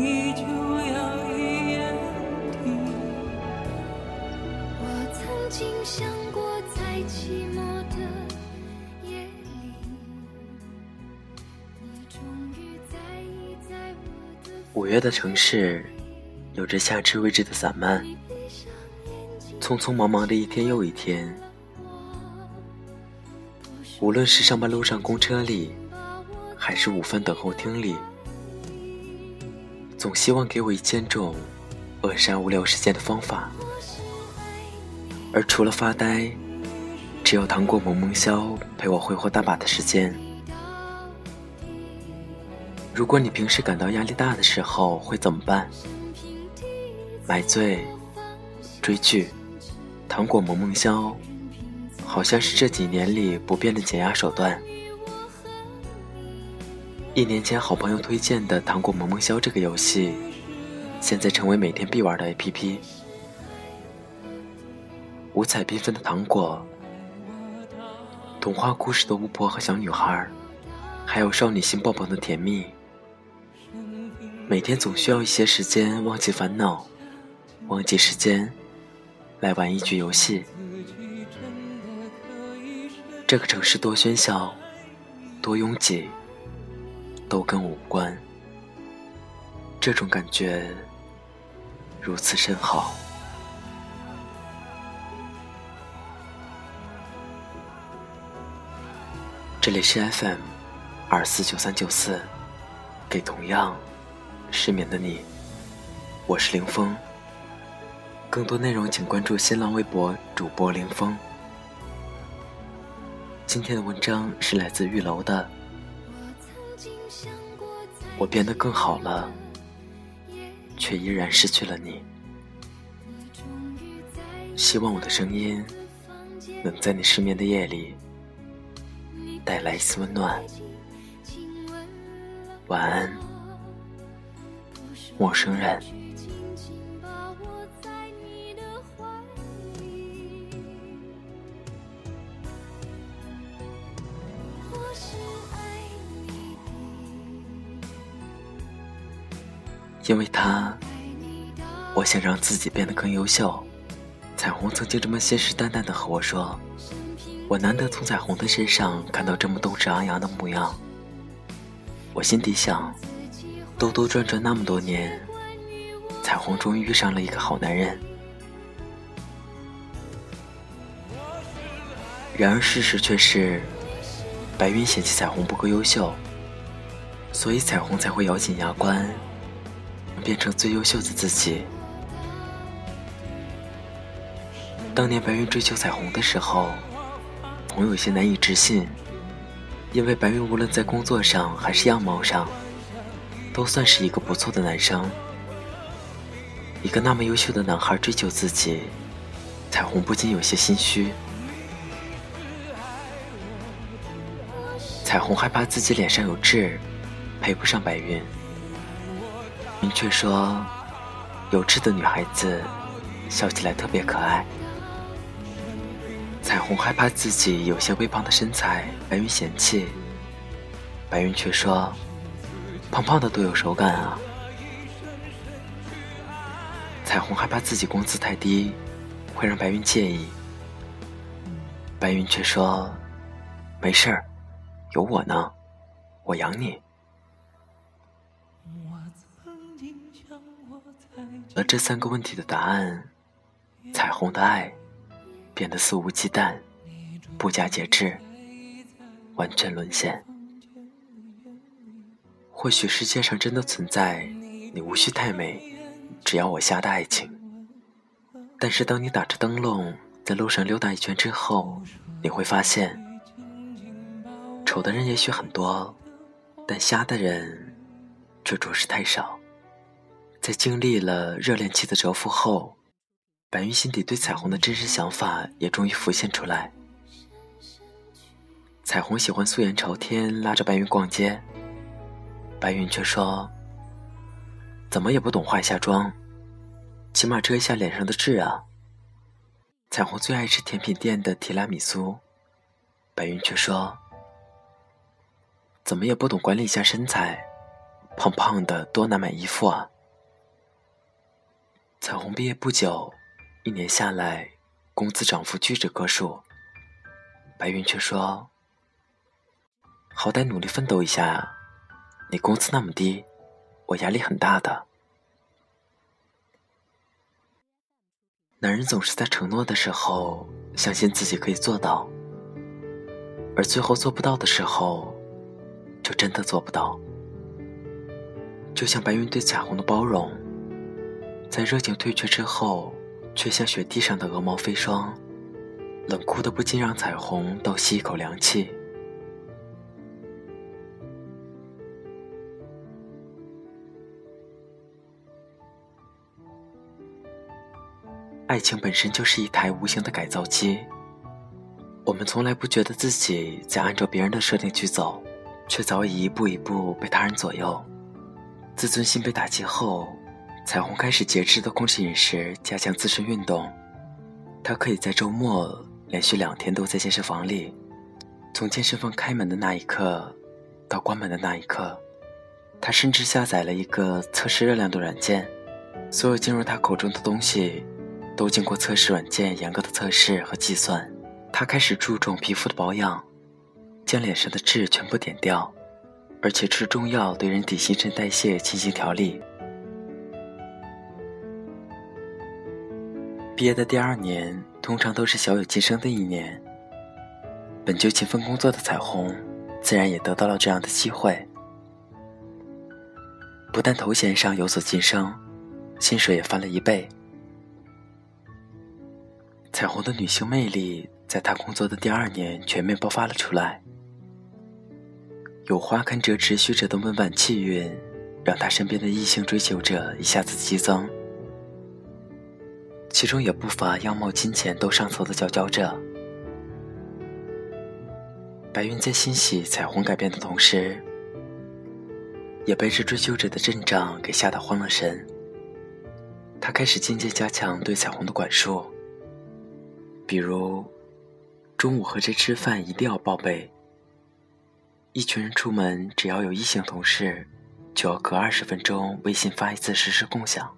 轻易就要。我曾经想过，在寂寞的夜里，你终于在五月的城市，有着夏至未至的散漫，匆匆忙忙的一天又一天。无论是上班路上公车里，还是午饭等候厅里，总希望给我一千种扼杀无聊时间的方法。而除了发呆，只有糖果萌萌消陪我挥霍大把的时间。如果你平时感到压力大的时候会怎么办？买醉、追剧、糖果萌萌消。好像是这几年里不变的减压手段。一年前好朋友推荐的《糖果萌萌消》这个游戏，现在成为每天必玩的 APP。五彩缤纷的糖果，童话故事的巫婆和小女孩，还有少女心爆棚的甜蜜。每天总需要一些时间忘记烦恼，忘记时间，来玩一局游戏。这个城市多喧嚣，多拥挤，都跟我无关。这种感觉如此深好。这里是 FM 二四九三九四，给同样失眠的你，我是林峰。更多内容请关注新浪微博主播林峰。今天的文章是来自玉楼的。我变得更好了，却依然失去了你。希望我的声音能在你失眠的夜里带来一丝温暖。晚安，陌生人。因为他，我想让自己变得更优秀。彩虹曾经这么信誓旦旦地和我说：“我难得从彩虹的身上看到这么斗志昂扬的模样。”我心底想，兜兜转转那么多年，彩虹终于遇上了一个好男人。然而事实却是，白云嫌弃彩虹不够优秀，所以彩虹才会咬紧牙关。变成最优秀的自己。当年白云追求彩虹的时候，我有些难以置信，因为白云无论在工作上还是样貌上，都算是一个不错的男生。一个那么优秀的男孩追求自己，彩虹不禁有些心虚。彩虹害怕自己脸上有痣，配不上白云。明确说，有痣的女孩子笑起来特别可爱。彩虹害怕自己有些微胖的身材，白云嫌弃。白云却说，胖胖的多有手感啊。彩虹害怕自己工资太低，会让白云介意。白云却说，没事儿，有我呢，我养你。而这三个问题的答案，彩虹的爱变得肆无忌惮、不加节制，完全沦陷。或许世界上真的存在你无需太美，只要我瞎的爱情。但是当你打着灯笼在路上溜达一圈之后，你会发现，丑的人也许很多，但瞎的人却着实太少。在经历了热恋期的蛰伏后，白云心底对彩虹的真实想法也终于浮现出来。彩虹喜欢素颜朝天，拉着白云逛街，白云却说：“怎么也不懂化一下妆，起码遮一下脸上的痣啊。”彩虹最爱吃甜品店的提拉米苏，白云却说：“怎么也不懂管理一下身材，胖胖的多难买衣服啊。”彩虹毕业不久，一年下来，工资涨幅屈指可数。白云却说：“好歹努力奋斗一下啊！你工资那么低，我压力很大的。”男人总是在承诺的时候相信自己可以做到，而最后做不到的时候，就真的做不到。就像白云对彩虹的包容。在热情退却之后，却像雪地上的鹅毛飞霜，冷酷的不禁让彩虹倒吸一口凉气。爱情本身就是一台无形的改造机，我们从来不觉得自己在按照别人的设定去走，却早已一步一步被他人左右，自尊心被打击后。彩虹开始节制的控制饮食，加强自身运动。她可以在周末连续两天都在健身房里，从健身房开门的那一刻到关门的那一刻，她甚至下载了一个测试热量的软件。所有进入她口中的东西，都经过测试软件严格的测试和计算。她开始注重皮肤的保养，将脸上的痣全部点掉，而且吃中药对人体新陈代谢进行调理。毕业的第二年，通常都是小有晋升的一年。本就勤奋工作的彩虹，自然也得到了这样的机会。不但头衔上有所晋升，薪水也翻了一倍。彩虹的女性魅力，在她工作的第二年全面爆发了出来。有花堪折直须折的温婉气韵，让她身边的异性追求者一下子激增。其中也不乏样貌、金钱都上头的佼佼者。白云在欣喜彩虹改变的同时，也被这追求者的阵仗给吓得慌了神。他开始渐渐加强对彩虹的管束，比如中午和谁吃饭一定要报备。一群人出门，只要有异性同事，就要隔二十分钟微信发一次实时共享。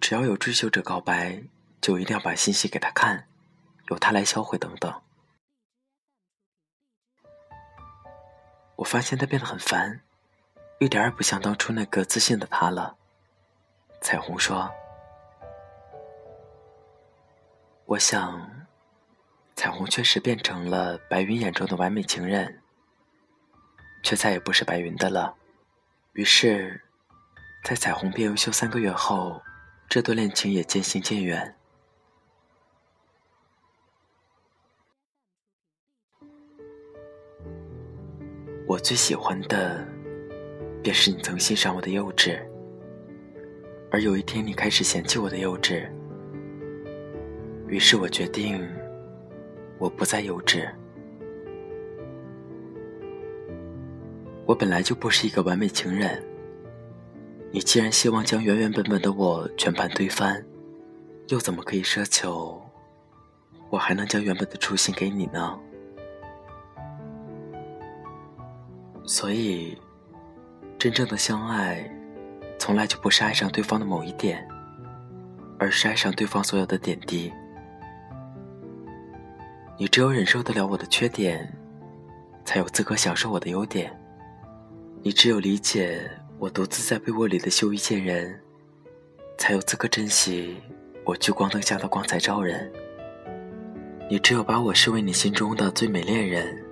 只要有追求者告白，就一定要把信息给他看，由他来销毁等等。我发现他变得很烦，一点也不像当初那个自信的他了。彩虹说：“我想，彩虹确实变成了白云眼中的完美情人，却再也不是白云的了。”于是，在彩虹变优秀三个月后。这段恋情也渐行渐远。我最喜欢的，便是你曾欣赏我的幼稚，而有一天你开始嫌弃我的幼稚，于是我决定，我不再幼稚。我本来就不是一个完美情人。你既然希望将原原本本的我全盘推翻，又怎么可以奢求我还能将原本的初心给你呢？所以，真正的相爱，从来就不是爱上对方的某一点，而是爱上对方所有的点滴。你只有忍受得了我的缺点，才有资格享受我的优点。你只有理解。我独自在被窝里的羞于见人，才有资格珍惜我聚光灯下的光彩照人。你只有把我视为你心中的最美恋人，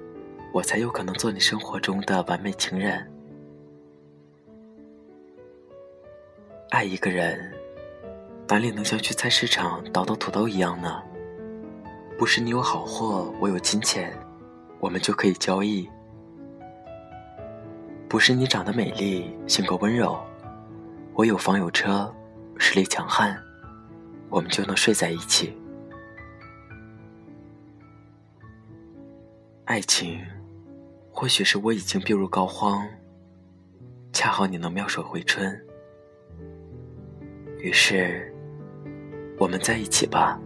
我才有可能做你生活中的完美情人。爱一个人，哪里能像去菜市场倒倒土豆一样呢？不是你有好货，我有金钱，我们就可以交易。不是你长得美丽，性格温柔，我有房有车，实力强悍，我们就能睡在一起。爱情，或许是我已经病入膏肓，恰好你能妙手回春，于是，我们在一起吧。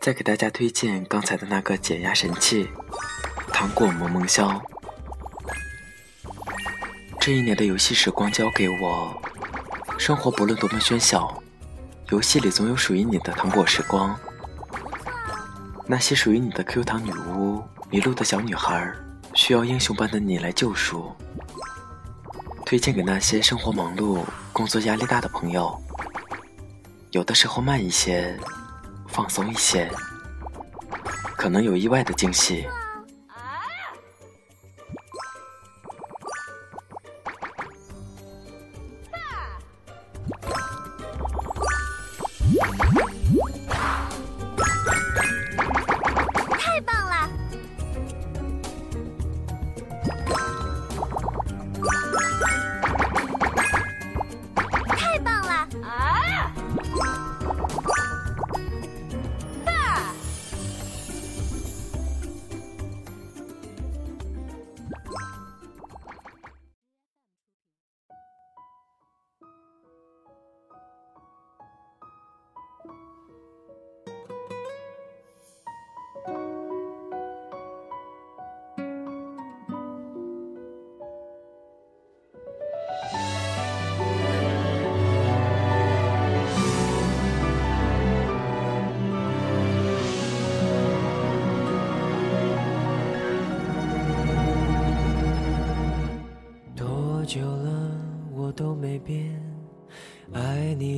再给大家推荐刚才的那个解压神器——糖果萌萌消。这一年的游戏时光交给我，生活不论多么喧嚣，游戏里总有属于你的糖果时光。那些属于你的 Q 糖女巫、迷路的小女孩，需要英雄般的你来救赎。推荐给那些生活忙碌、工作压力大的朋友。有的时候慢一些，放松一些，可能有意外的惊喜。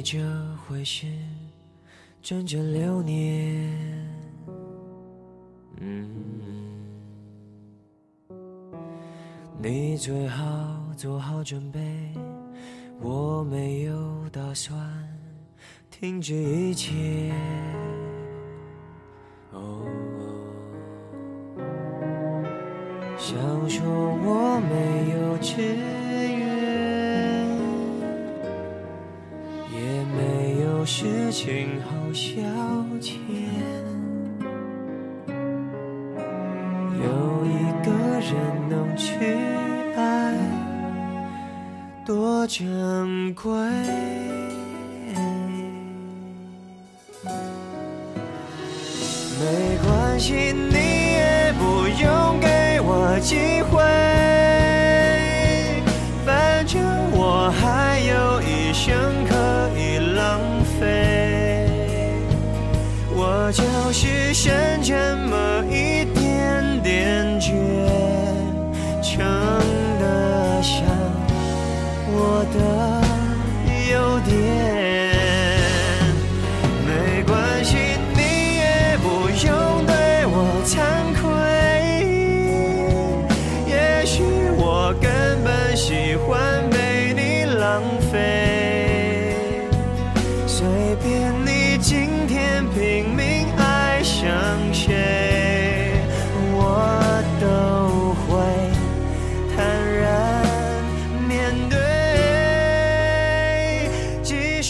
这回事，整整六年。嗯，你最好做好准备，我没有打算停止一切。情好消遣。有一个人能去爱，多珍贵。我的优点。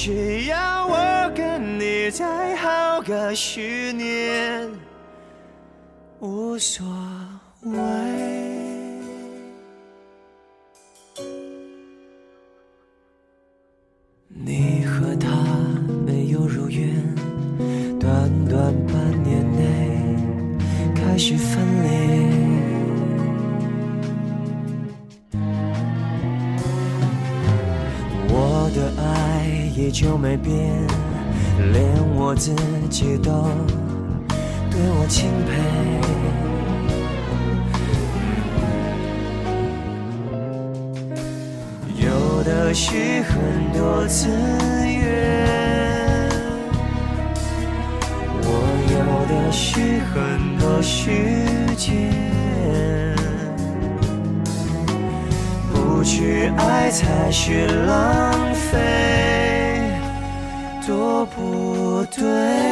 只要我跟你再耗个十年，无所谓。就没变，连我自己都对我钦佩。有的是很多资源，我有的是很多时间。不去爱才是浪费，多不对。